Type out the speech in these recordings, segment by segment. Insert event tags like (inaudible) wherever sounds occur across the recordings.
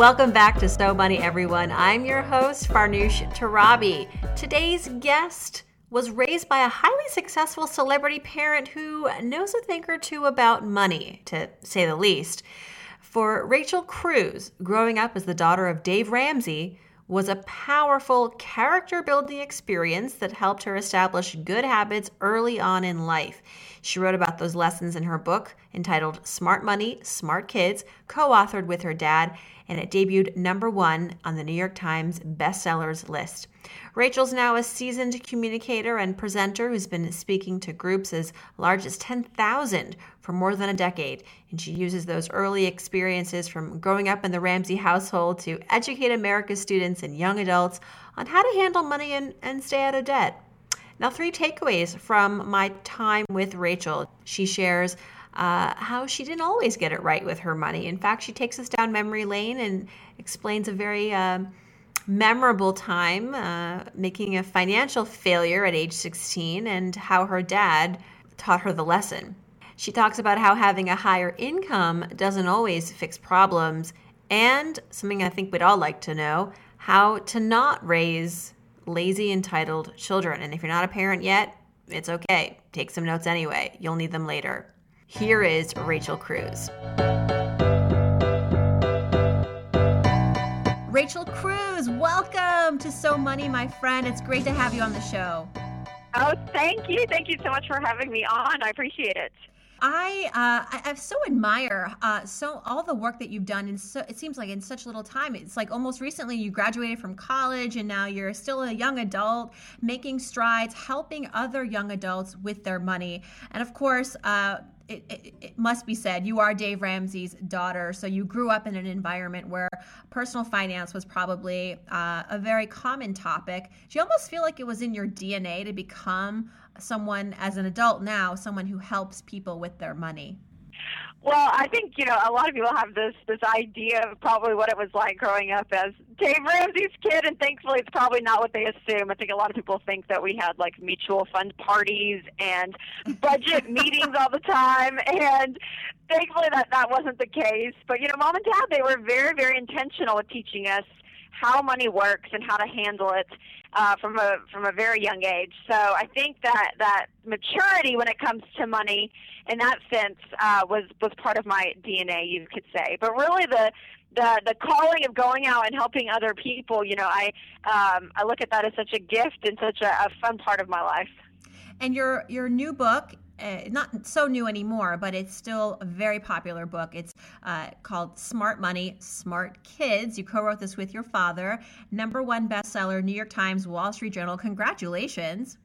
Welcome back to So Money, everyone. I'm your host, Farnoosh Torabi. Today's guest was raised by a highly successful celebrity parent who knows a thing or two about money, to say the least. For Rachel Cruz, growing up as the daughter of Dave Ramsey was a powerful character building experience that helped her establish good habits early on in life. She wrote about those lessons in her book entitled Smart Money, Smart Kids, co authored with her dad, and it debuted number one on the New York Times bestsellers list. Rachel's now a seasoned communicator and presenter who's been speaking to groups as large as 10,000 for more than a decade, and she uses those early experiences from growing up in the Ramsey household to educate America's students and young adults on how to handle money and, and stay out of debt. Now, three takeaways from my time with Rachel. She shares uh, how she didn't always get it right with her money. In fact, she takes us down memory lane and explains a very uh, memorable time uh, making a financial failure at age 16 and how her dad taught her the lesson. She talks about how having a higher income doesn't always fix problems, and something I think we'd all like to know how to not raise lazy, entitled children. And if you're not a parent yet, it's okay. Take some notes anyway. You'll need them later. Here is Rachel Cruz. Rachel Cruz, welcome to So Money, my friend. It's great to have you on the show. Oh, thank you. Thank you so much for having me on. I appreciate it. I uh, I, I so admire uh, so all the work that you've done in so it seems like in such little time. It's like almost recently you graduated from college and now you're still a young adult making strides, helping other young adults with their money, and of course. Uh, it, it, it, must be said, you are Dave Ramsey's daughter, so you grew up in an environment where personal finance was probably uh, a very common topic. Do you almost feel like it was in your DNA to become someone as an adult now, someone who helps people with their money? Well, I think you know a lot of people have this this idea of probably what it was like growing up as Dave Ramsey's kid, and thankfully it's probably not what they assume. I think a lot of people think that we had like mutual fund parties and budget (laughs) meetings all the time, and thankfully that that wasn't the case. But you know, mom and dad they were very very intentional with teaching us how money works and how to handle it uh, from a from a very young age. So I think that that maturity when it comes to money, in that sense, uh, was was part of my DNA, you could say. But really, the the the calling of going out and helping other people, you know, I um, I look at that as such a gift and such a, a fun part of my life. And your your new book uh, not so new anymore, but it's still a very popular book. It's uh, called Smart Money, Smart Kids. You co wrote this with your father, number one bestseller, New York Times, Wall Street Journal. Congratulations.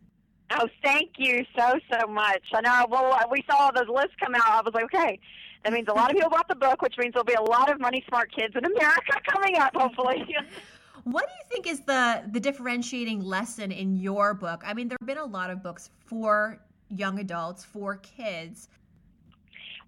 Oh, thank you so, so much. I know, well, we saw those lists come out. I was like, okay, that means a lot of people bought the book, which means there'll be a lot of money smart kids in America (laughs) coming up, hopefully. (laughs) (laughs) What do you think is the the differentiating lesson in your book? I mean, there have been a lot of books for young adults, for kids.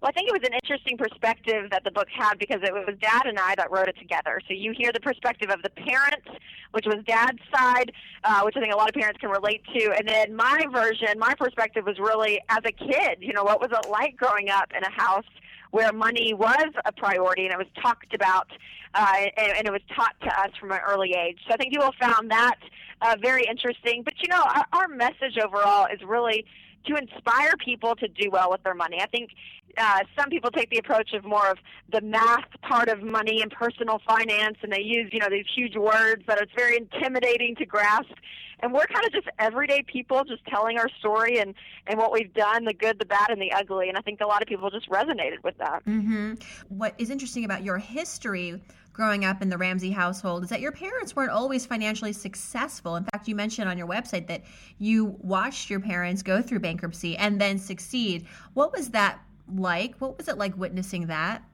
Well, I think it was an interesting perspective that the book had because it was Dad and I that wrote it together. So you hear the perspective of the parents, which was Dad's side, uh, which I think a lot of parents can relate to, and then my version, my perspective was really as a kid. You know, what was it like growing up in a house where money was a priority and it was talked about uh, and, and, it was taught to us from an early age. So I think people found that uh, very interesting. But you know, our, our message overall is really to inspire people to do well with their money. I think uh, some people take the approach of more of the math part of money and personal finance, and they use you know these huge words that it's very intimidating to grasp. And we're kind of just everyday people, just telling our story and and what we've done, the good, the bad, and the ugly. And I think a lot of people just resonated with that. Mm-hmm. What is interesting about your history growing up in the Ramsey household is that your parents weren't always financially successful. In fact, you mentioned on your website that you watched your parents go through bankruptcy and then succeed. What was that like? What was it like witnessing that?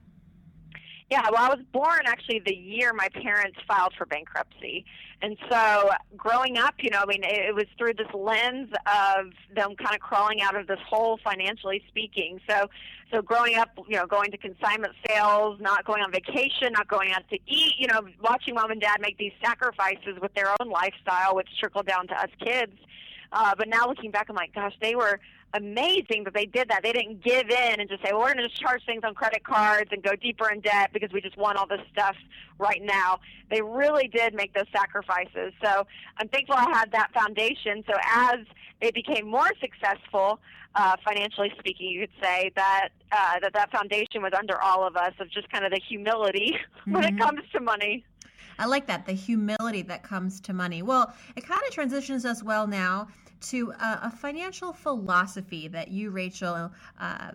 Yeah, well, I was born actually the year my parents filed for bankruptcy. And so growing up, you know, I mean, it, it was through this lens of them kind of crawling out of this hole financially speaking. So, so growing up, you know, going to consignment sales, not going on vacation, not going out to eat, you know, watching mom and dad make these sacrifices with their own lifestyle, which trickled down to us kids. Uh, but now looking back, I'm like, gosh, they were amazing that they did that. They didn't give in and just say, well, we're going to just charge things on credit cards and go deeper in debt because we just want all this stuff right now. They really did make those sacrifices. So I'm thankful I had that foundation. So as they became more successful, uh, financially speaking, you could say that uh, that that foundation was under all of us of just kind of the humility mm-hmm. (laughs) when it mm-hmm. comes to money. I like that the humility that comes to money. Well, it kind of transitions us well now to a, a financial philosophy that you, Rachel, uh,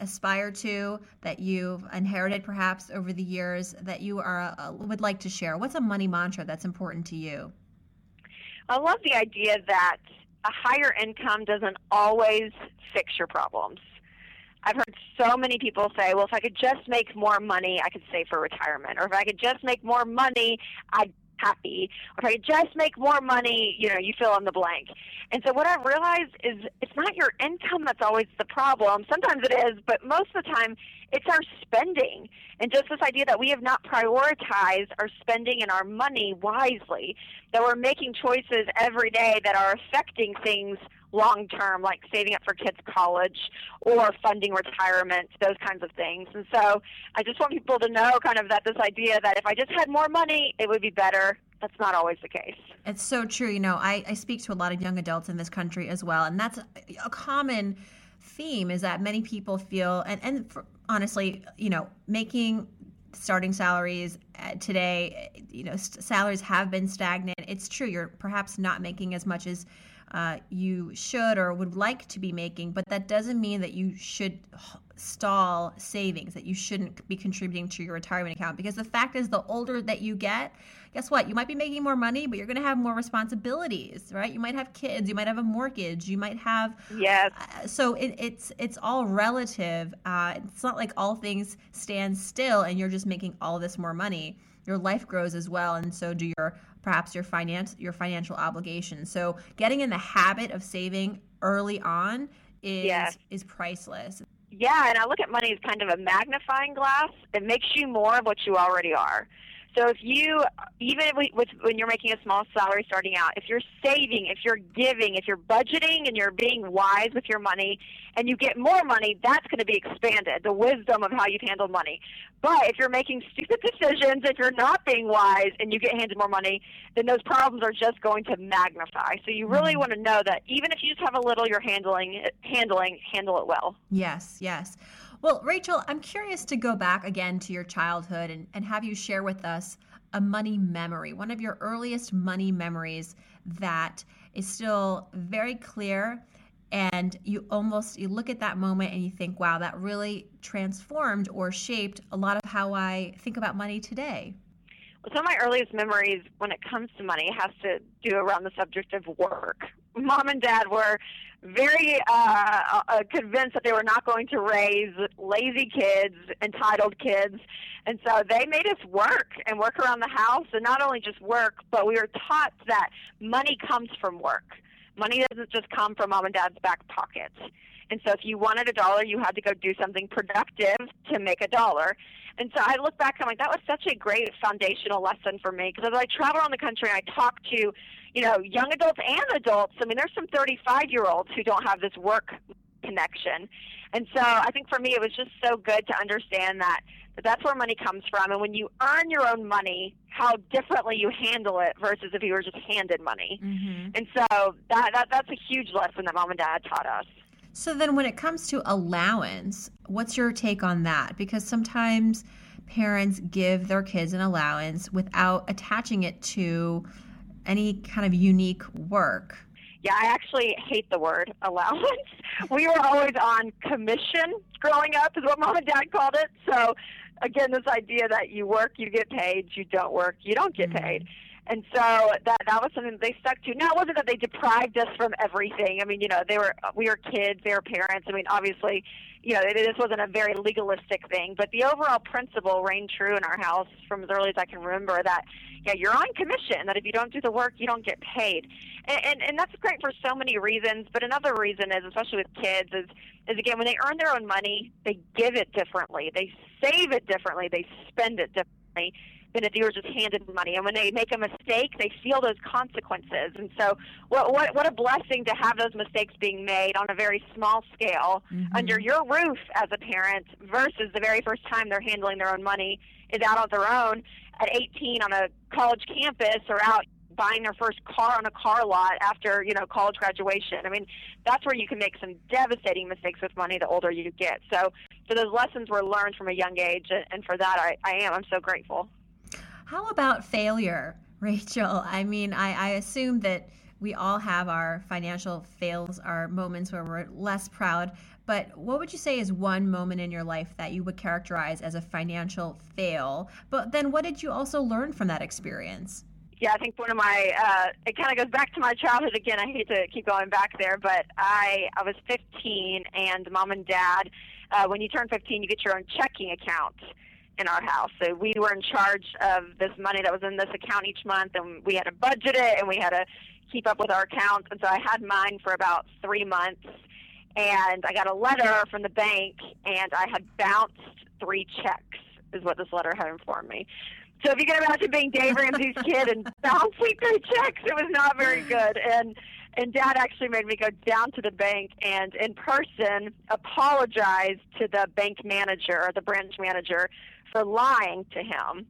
aspire to, that you've inherited perhaps over the years, that you are uh, would like to share? What's a money mantra that's important to you? I love the idea that a higher income doesn't always fix your problems. I've heard so many people say, well, if I could just make more money, I could save for retirement. Or if I could just make more money, I'd happy. Or if I just make more money, you know, you fill in the blank. And so what I've realized is it's not your income that's always the problem. Sometimes it is, but most of the time it's our spending. And just this idea that we have not prioritized our spending and our money wisely, that we're making choices every day that are affecting things long term, like saving up for kids' college or funding retirement, those kinds of things. And so I just want people to know kind of that this idea that if I just had more money, it would be better. That's not always the case. It's so true. You know, I, I speak to a lot of young adults in this country as well, and that's a common theme is that many people feel, and, and for, honestly, you know, making starting salaries uh, today, you know, salaries have been stagnant. It's true. You're perhaps not making as much as uh, you should or would like to be making, but that doesn't mean that you should stall savings, that you shouldn't be contributing to your retirement account. Because the fact is, the older that you get, guess what? You might be making more money, but you're going to have more responsibilities, right? You might have kids, you might have a mortgage, you might have. Yes. Uh, so it, it's it's all relative. Uh, it's not like all things stand still and you're just making all this more money. Your life grows as well, and so do your perhaps your finance your financial obligations. So getting in the habit of saving early on is yes. is priceless. Yeah, and I look at money as kind of a magnifying glass. It makes you more of what you already are. So if you, even if we, with, when you're making a small salary starting out, if you're saving, if you're giving, if you're budgeting and you're being wise with your money, and you get more money, that's going to be expanded, the wisdom of how you've handled money. But if you're making stupid (laughs) decisions, if you're not being wise and you get handed more money, then those problems are just going to magnify. So you really mm-hmm. want to know that even if you just have a little you're handling, handling, handle it well. Yes, yes. Well, Rachel, I'm curious to go back again to your childhood and, and have you share with us a money memory, one of your earliest money memories that is still very clear and you almost you look at that moment and you think wow that really transformed or shaped a lot of how i think about money today. Well, some of my earliest memories when it comes to money has to do around the subject of work. Mom and dad were very uh, uh, convinced that they were not going to raise lazy kids, entitled kids. And so they made us work and work around the house, and not only just work, but we were taught that money comes from work. Money doesn't just come from mom and dad's back pockets. And so if you wanted a dollar, you had to go do something productive to make a dollar. And so I look back, and I'm like, that was such a great foundational lesson for me because as I travel around the country, and I talk to you know, young adults and adults. I mean, there's some 35 year olds who don't have this work connection. And so I think for me, it was just so good to understand that, that that's where money comes from. And when you earn your own money, how differently you handle it versus if you were just handed money. Mm-hmm. And so that, that that's a huge lesson that mom and dad taught us. So then when it comes to allowance, what's your take on that? Because sometimes parents give their kids an allowance without attaching it to any kind of unique work? Yeah, I actually hate the word (laughs) allowance. we were always on commission growing up, is what mom and dad called it. So, again, this idea that you work, you get paid, you don't work, you don't get mm-hmm. And so that that was something they stuck to. Now it wasn't that they deprived us from everything. I mean, you know, they were we were kids, they were parents. I mean, obviously, you know, it, this wasn't a very legalistic thing, but the overall principle reigned true in our house from as early as I can remember. That yeah, you're on commission. That if you don't do the work, you don't get paid, and and, and that's great for so many reasons. But another reason is, especially with kids, is is again when they earn their own money, they give it differently, they save it differently, they spend it differently than if you were just handed money. And when they make a mistake, they feel those consequences. And so, what what what a blessing to have those mistakes being made on a very small scale mm-hmm. under your roof as a parent versus the very first time they're handling their own money is out on their own at 18 on a college campus or out buying their first car on a car lot after you know college graduation. I mean, that's where you can make some devastating mistakes with money the older you get. So, so those lessons were learned from a young age, and for that I, I am. I'm so grateful. How about failure, (laughs) Rachel? I mean, I, I assume that we all have our financial fails, our moments where we're less proud. But what would you say is one moment in your life that you would characterize as a financial fail? But then what did you also learn from that experience? Yeah, I think one of my uh, it kind of goes back to my childhood again. I hate to keep going back there, but I I was 15, and mom and dad, uh, when you turn 15, you get your own checking account in our house. So we were in charge of this money that was in this account each month, and we had to budget it, and we had to keep up with our accounts. And so I had mine for about three months, and I got a letter from the bank, and I had bounced three checks, is what this letter had informed me. So if you can imagine being Dave Ramsey's kid and (laughs) bouncing three checks, it was not very good. And and dad actually made me go down to the bank and in person apologize to the bank manager or the branch manager for lying to him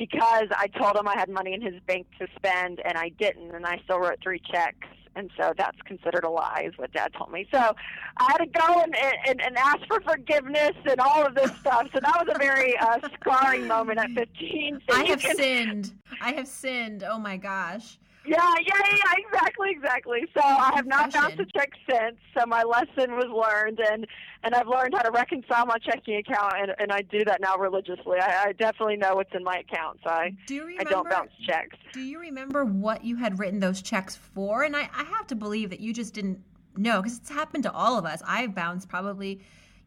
because I told him I had money in his bank to spend and I didn't, and I still wrote three checks. And so that's considered a lie, is what Dad told me. So I had to go and, and, and ask for forgiveness and all of this stuff. So that was a very uh, scarring moment at 15. So I have can... (laughs) sinned. I have sinned. Oh my gosh. Yeah, yeah, yeah, exactly, exactly. So I have not bounced a check since. So my lesson was learned, and and I've learned how to reconcile my checking account, and, and I do that now religiously. I, I definitely know what's in my account, so I do remember, I don't bounce checks. Do you remember what you had written those checks for? And I, I have to believe that you just didn't know because it's happened to all of us. I've bounced probably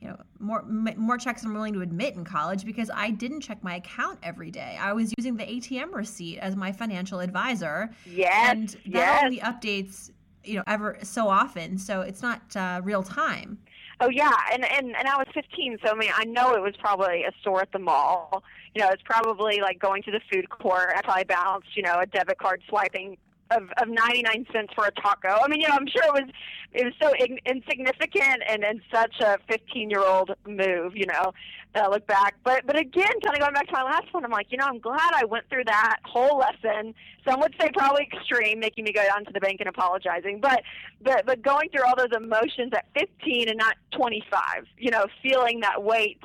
you know more more checks than I'm willing to admit in college because I didn't check my account every day. I was using the ATM receipt as my financial advisor. Yes, and that yes. only updates you know ever so often, so it's not uh, real time. Oh yeah, and, and and I was 15, so I mean I know it was probably a store at the mall. You know, it's probably like going to the food court. I probably balanced, you know, a debit card swiping of, of 99 cents for a taco. I mean, you know, I'm sure it was it was so in, insignificant and, and such a 15 year old move, you know, that I look back. But but again, kind of going back to my last one, I'm like, you know, I'm glad I went through that whole lesson. Some would say probably extreme, making me go down to the bank and apologizing, but but but going through all those emotions at 15 and not 25, you know, feeling that weight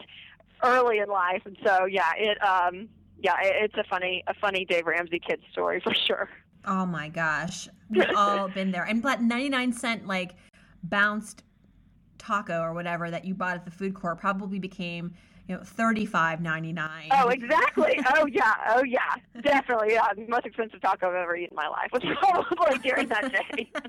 early in life, and so yeah, it um yeah, it's a funny a funny Dave Ramsey kid story for sure. Oh my gosh. We've (laughs) all been there. And but 99 cent like bounced taco or whatever that you bought at the food court probably became you know, thirty five ninety nine. Oh, exactly. oh yeah. Oh yeah. Definitely. Yeah. The most expensive taco I've ever eaten in my life was (laughs) probably during that day. (laughs)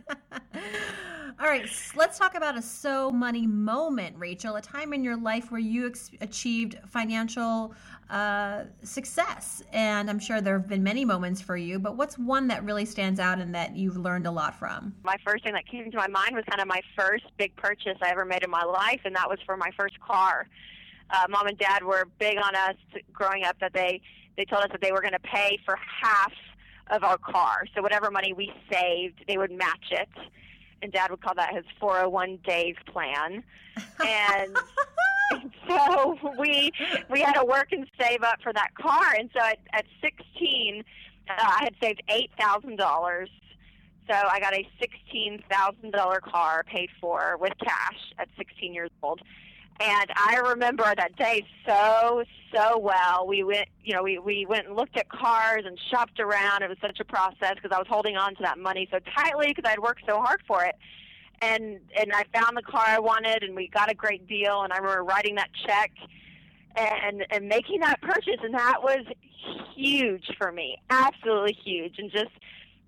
All right, let's talk about a so money moment, Rachel. A time in your life where you ex- achieved financial uh, success, and I'm sure there have been many moments for you. But what's one that really stands out and that you've learned a lot from? My first thing that came to my mind was kind of my first big purchase I ever made in my life, and that was for my first car uh, mom and dad were big on us growing up that they they told us that they were going to pay for half of our car. So whatever money we saved, they would match it. And dad would call that his 401 Dave plan. And (laughs) so we we had to work and save up for that car. And so at, at 16, uh, I had saved $8,000. So I got a $16,000 car paid for with cash at 16 years old. And I remember that day so, so well. We went, you know, we, we went and looked at cars and shopped around. It was such a process because I was holding on to that money so tightly because I'd worked so hard for it. And and I found the car I wanted, and we got a great deal. And I remember writing that check and and making that purchase, and that was huge for me, absolutely huge, and just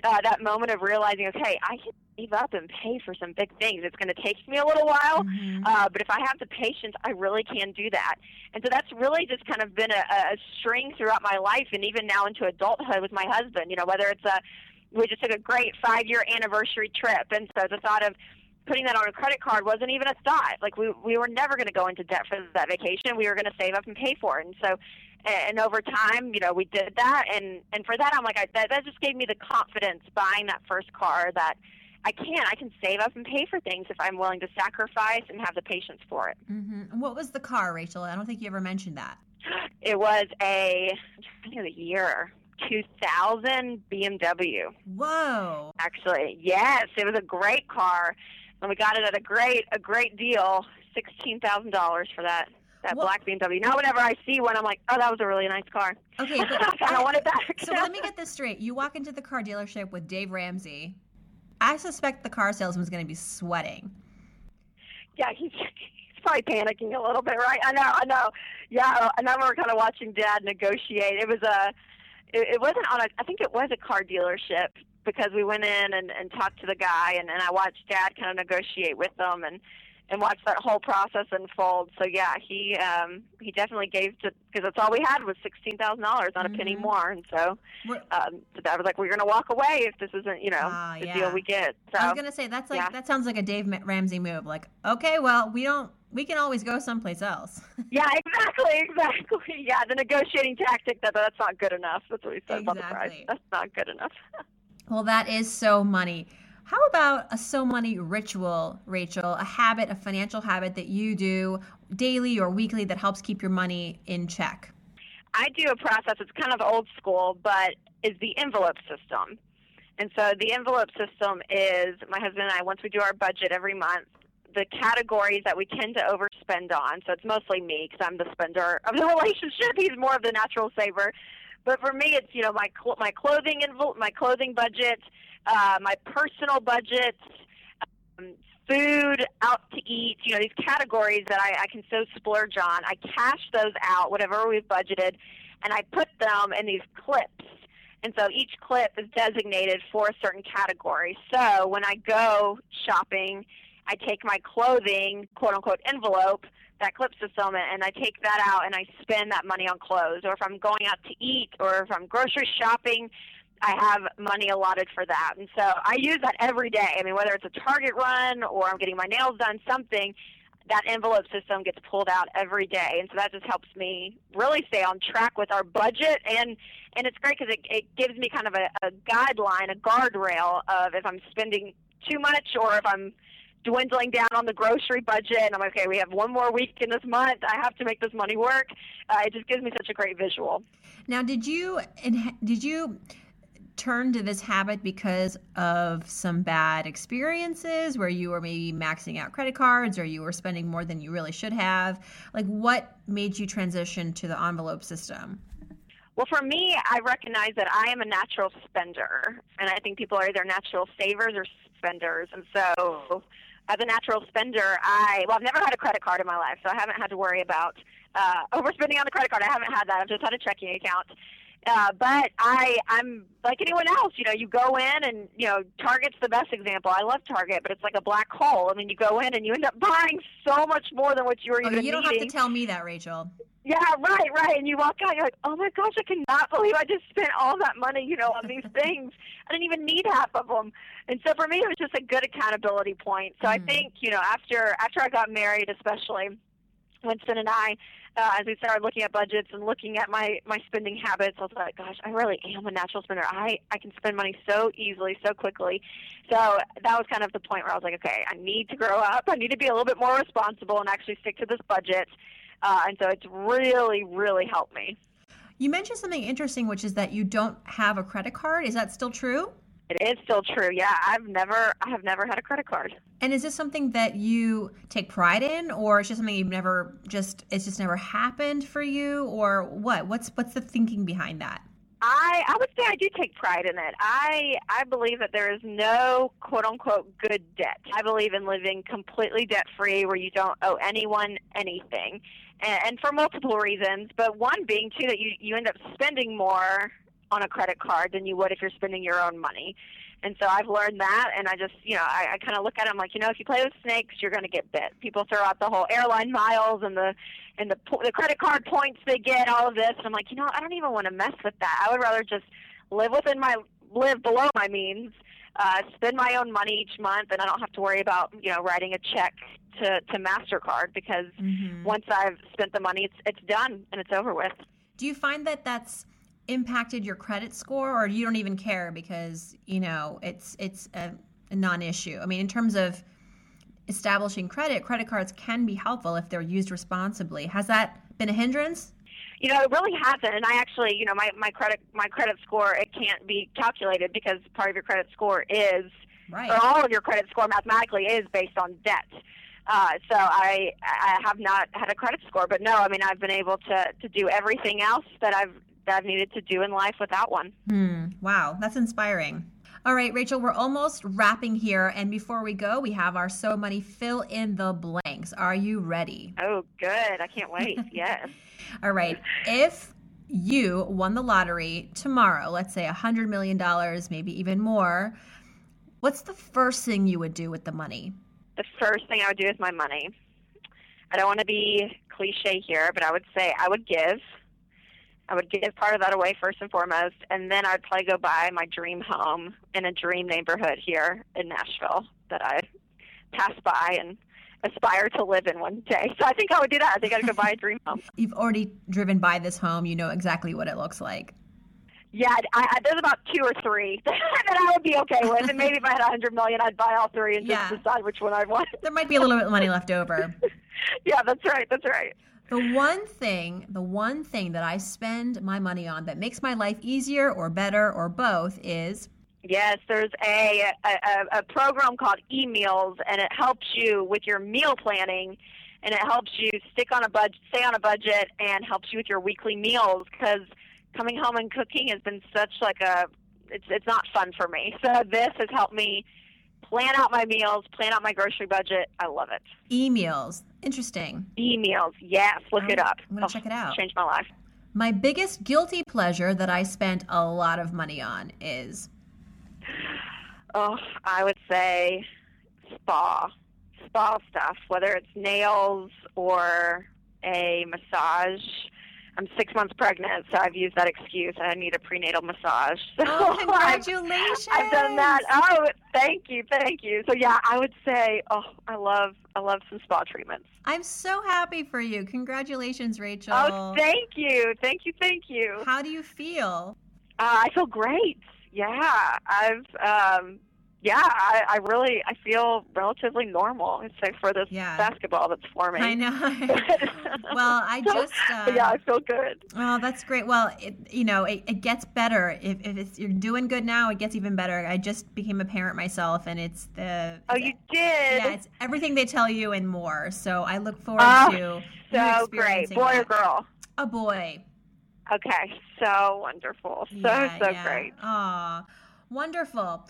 uh, that moment of realizing, okay, I can save up and pay for some big things. It's going to take me a little while, mm-hmm. uh, but if I have the patience, I really can do that. And so that's really just kind of been a, a string throughout my life, and even now into adulthood with my husband. You know, whether it's a we just took a great five year anniversary trip, and so the thought of putting that on a credit card wasn't even a thought. Like we we were never going to go into debt for that vacation. We were going to save up and pay for it. And so and over time, you know, we did that and and for that I'm like I, that that just gave me the confidence buying that first car that I can I can save up and pay for things if I'm willing to sacrifice and have the patience for it. Mm-hmm. What was the car, Rachel? I don't think you ever mentioned that. (gasps) It was a I think the year 2000 BMW. Whoa! Actually, yes, it was a great car and we got it at a great a great deal, sixteen thousand dollars for that that well, black BMW. Now, whenever I see one, I'm like, oh, that was a really nice car. Okay, (laughs) but I want it back. so let me get this straight. You walk into the car dealership with Dave Ramsey. I suspect the car salesman's going to be sweating. Yeah, he's he's probably panicking a little bit, right? I know, I know. Yeah, I remember kind of watching Dad negotiate. It was a, it, it wasn't on a. I think it was a car dealership because we went in and, and talked to the guy and, and I watched dad kind of negotiate with them and and watch that whole process unfold. So yeah, he um he definitely gave to because that's all we had was sixteen thousand dollars, not mm-hmm. a penny mm-hmm. more. And so um so dad was like, "We're gonna walk away if this isn't you know uh, the yeah. deal we get." So I was gonna say that's like yeah. that sounds like a Dave Ramsey move. Like, okay, well we don't we can always go someplace else. (laughs) yeah, exactly, exactly. (laughs) Yeah, the negotiating tactic that that's not good enough. That's what he said exactly. about the price. That's not good enough. (laughs) Well, that is so money. How about a so money ritual, Rachel? A habit, a financial habit that you do daily or weekly that helps keep your money in check? I do a process, it's kind of old school, but is the envelope system. And so the envelope system is my husband and I, once we do our budget every month, the categories that we tend to overspend on. So it's mostly me because I'm the spender of the (laughs) relationship. He's more of the natural saver. But for me, it's you know my cl- my clothing envelope, my clothing budget, uh, my personal budget, um, food, out to eat. You know these categories that I, I can so splurge on. I cash those out, whatever we've budgeted, and I put them in these clips. And so each clip is designated for a certain category. So when I go shopping, I take my clothing, quote unquote, envelope that clip system and I take that out and I spend that money on clothes. Or if I'm going out to eat or if I'm grocery shopping, I have money allotted for that. And so I use that every day. I mean, whether it's a Target run or I'm getting my nails done, something, that envelope system gets pulled out every day. And so that just helps me really stay on track with our budget. And, and it's great because it, it gives me kind of a, a guideline, a guardrail of if I'm spending too much or if I'm dwindling down on the grocery budget and I'm like, okay, we have one more week in this month. I have to make this money work. Uh, it just gives me such a great visual. Now, did you did you turn to this habit because of some bad experiences where you were maybe maxing out credit cards or you were spending more than you really should have? Like what made you transition to the envelope system? Well, for me, I recognize that I am a natural spender, and I think people are either natural savers or spenders. And so as a natural spender, I well, I've never had a credit card in my life, so I haven't had to worry about uh, overspending on the credit card. I haven't had that. I've just had a checking account. Uh, but I, I'm like anyone else. You know, you go in and you know, Target's the best example. I love Target, but it's like a black hole. I mean, you go in and you end up buying so much more than what you were oh, even. You don't needing. have to tell me that, Rachel. Yeah, right, right. And you walk out, you're like, oh my gosh, I cannot believe I just spent all that money, you know, on these (laughs) things. I didn't even need half of them. And so for me, it was just a good accountability point. So mm. I think, you know, after after I got married, especially, Winston and I, uh, as we started looking at budgets and looking at my my spending habits, I was like, gosh, I really am a natural spender. I I can spend money so easily, so quickly. So that was kind of the point where I was like, okay, I need to grow up. I need to be a little bit more responsible and actually stick to this budget. Uh, and so it's really, really helped me. You mentioned something interesting, which is that you don't have a credit card. Is that still true? It is still true. Yeah, I've never, I have never had a credit card. And is this something that you take pride in, or it's just something you've never just, it's just never happened for you, or what? What's what's the thinking behind that? I I would say I do take pride in it. I I believe that there is no quote unquote good debt. I believe in living completely debt free, where you don't owe anyone anything, and, and for multiple reasons. But one being too that you you end up spending more on a credit card than you would if you're spending your own money. And so I've learned that, and I just, you know, I, I kind of look at them like, you know, if you play with snakes, you're going to get bit. People throw out the whole airline miles and the and the the credit card points they get, all of this, and I'm like, you know, I don't even want to mess with that. I would rather just live within my live below my means, uh, spend my own money each month, and I don't have to worry about, you know, writing a check to to Mastercard because Mhm. once I've spent the money, it's it's done and it's over with. Do you find that that's impacted your credit score, or you don't even care because you know it's it's a, a non-issue? I mean, in terms of establishing credit, credit cards can be helpful if they're used responsibly. Has that been a hindrance? You know, it really hasn't. And I actually, you know, my, my credit my credit score it can't be calculated because part of your credit score is Right. or all of your credit score mathematically is based on debt. Uh, so I I have not had a credit score, but no, I mean I've been able to to do everything else that I've I've needed to do in life without one. Hmm. Wow, that's inspiring. All right, Rachel, we're almost wrapping here. And before we go, we have our So Money fill in the blanks. Are you ready? Oh, good! I can't wait. (laughs) yes. All right. If you won the lottery tomorrow, let's say $100 million, maybe even more, what's the first thing you would do with the money? The first thing I would do with my money. I don't want to be cliche here, but I would say I would give. I would give part of that away first and foremost, and then I'd probably go buy my dream home in a dream neighborhood here in Nashville that I pass by and aspire to live in one day. So I think I would do that. I think I'd go buy a dream home. (laughs) You've already driven by this home, you know exactly what it looks like. Yeah, I, I, there's about two or three (laughs) that I would be okay with, and maybe if I had a hundred million, I'd buy all three and just Yeah. decide which one I want. There might be a little bit of money left over. (laughs) yeah, that's right. That's right. The one thing, the one thing that I spend my money on that makes my life easier or better or both is Yes, there's a, a, a- program called eMeals, and it helps you with your meal planning, and it helps you stick on a budget, stay on a budget, and helps you with your weekly meals. Because coming home and cooking has been such like a, it's it's not fun for me. (laughs) So this has helped me plan out my meals, plan out my grocery budget. I love it. e-meals. Interesting. E meals. yes, look it up. I'm gonna Oh, check it out. Changed my life. My biggest guilty pleasure that I spent a lot of money on is Oh, I would say spa, spa stuff, whether it's nails or a massage. I'm six months pregnant, so I've used that excuse. I need a prenatal massage. (laughs) So Oh, I've- congratulations. I've, done that. Oh, thank you, thank you. So yeah, I would say, oh, I love, I love some spa treatments. I'm so happy for you. Congratulations, Rachel. Oh, thank you, thank you, thank you. How do you feel? Uh, I feel great. Yeah, I've um, yeah, I, I really I feel relatively normal except for this Yeah. basketball that's forming. I know. (laughs) well, I just uh, yeah, I feel good. Oh, that's great. Well, it, you know, it, it gets better. If, if it's, you're doing good now, it gets even better. I just became a parent myself, and it's the Oh, you did. yeah, it's everything they tell you and more. So I look forward Oh, to so great, boy or girl. A boy. Okay, so wonderful, so Yeah, so yeah. great. Aw, wonderful.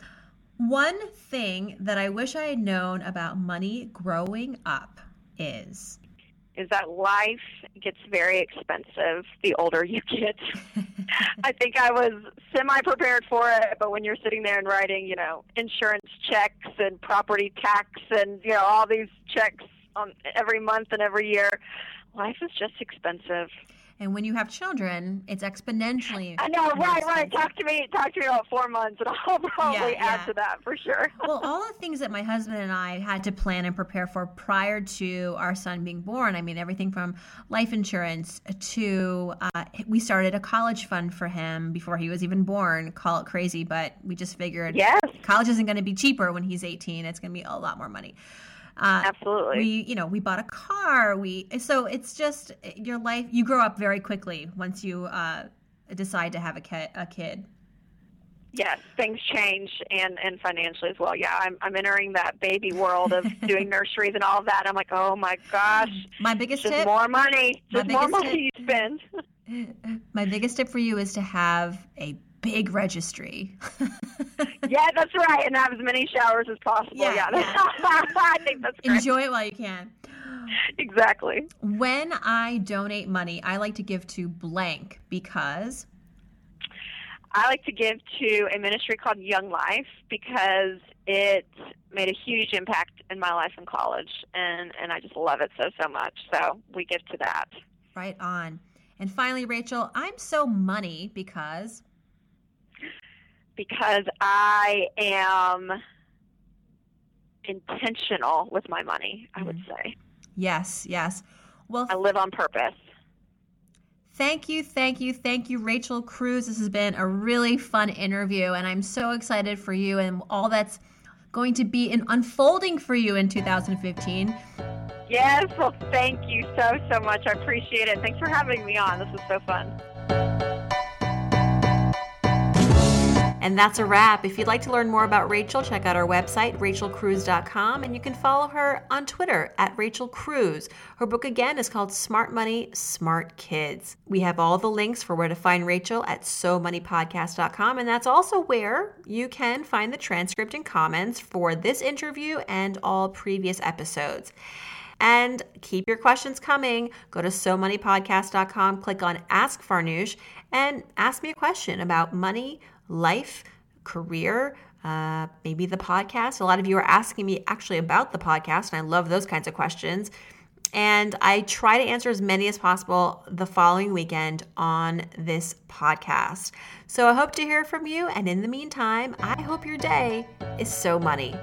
One thing that I wish I had known about money growing up is Is that life gets very expensive the older you get. (laughs) I think I was semi prepared for it, but when you're sitting there and writing, you know, insurance checks and property tax and you know all these checks on every month and every year, life is just expensive. And when you have children, it's exponentially. I know, right, right. Talk to me, talk to me about four months, and I'll (laughs) probably Yeah, add yeah. to that for sure. (laughs) well, all the things that my husband and I had to plan and prepare for prior to our son being born. I mean, everything from life insurance to uh, we started a college fund for him before he was even born. Call it crazy, but we just figured yes, college isn't going to be cheaper when he's 18. It's going to be a lot more money. Uh, absolutely. we you know we bought a car we so it's just your life you grow up very quickly once you uh, decide to have a kid a kid Yes, things change and and financially as well. Yeah, I'm I'm entering that baby world of (laughs) doing nurseries and all of that. I'm like, oh my gosh, my biggest just tip more money, just more money you spend. (laughs) My biggest tip for you is to have a big registry. (laughs) yeah, that's right, and have as many showers as possible. Yeah, yeah. yeah. (laughs) I think that's great. Enjoy it while you can. Exactly. When I donate money, I like to give to blank because I like to give to a ministry called Young Life because it made a huge impact in my life in college and and I just love it so so much. So we give to that. Right on. And finally, Rachel, I'm so money because because I am intentional with my money, I would mm-hmm. say. Yes, yes. Well, I live on purpose. Thank you, thank you, thank you, Rachel Cruz. This has been a really fun interview, and I'm so excited for you and all that's going to be in unfolding for you in 2015. Yes, well, thank you so, so much. I appreciate it. Thanks for having me on. This was so fun. And that's a wrap. If you'd like to learn more about Rachel, check out our website, rachelcruz.com, and you can follow her on Twitter at Rachel Cruz. Her book again is called Smart Money, Smart Kids. We have all the links for where to find Rachel at SoMoneyPodcast.com, and that's also where you can find the transcript and comments for this interview and all previous episodes. And keep your questions coming. Go to SoMoneyPodcast.com, click on Ask Farnoosh, and ask me a question about money life, career, uh, maybe the podcast. A lot of you are asking me actually about the podcast, and I love those kinds of questions. And I try to answer as many as possible the following weekend on this podcast. So I hope to hear from you. And in the meantime, I hope your day is so money.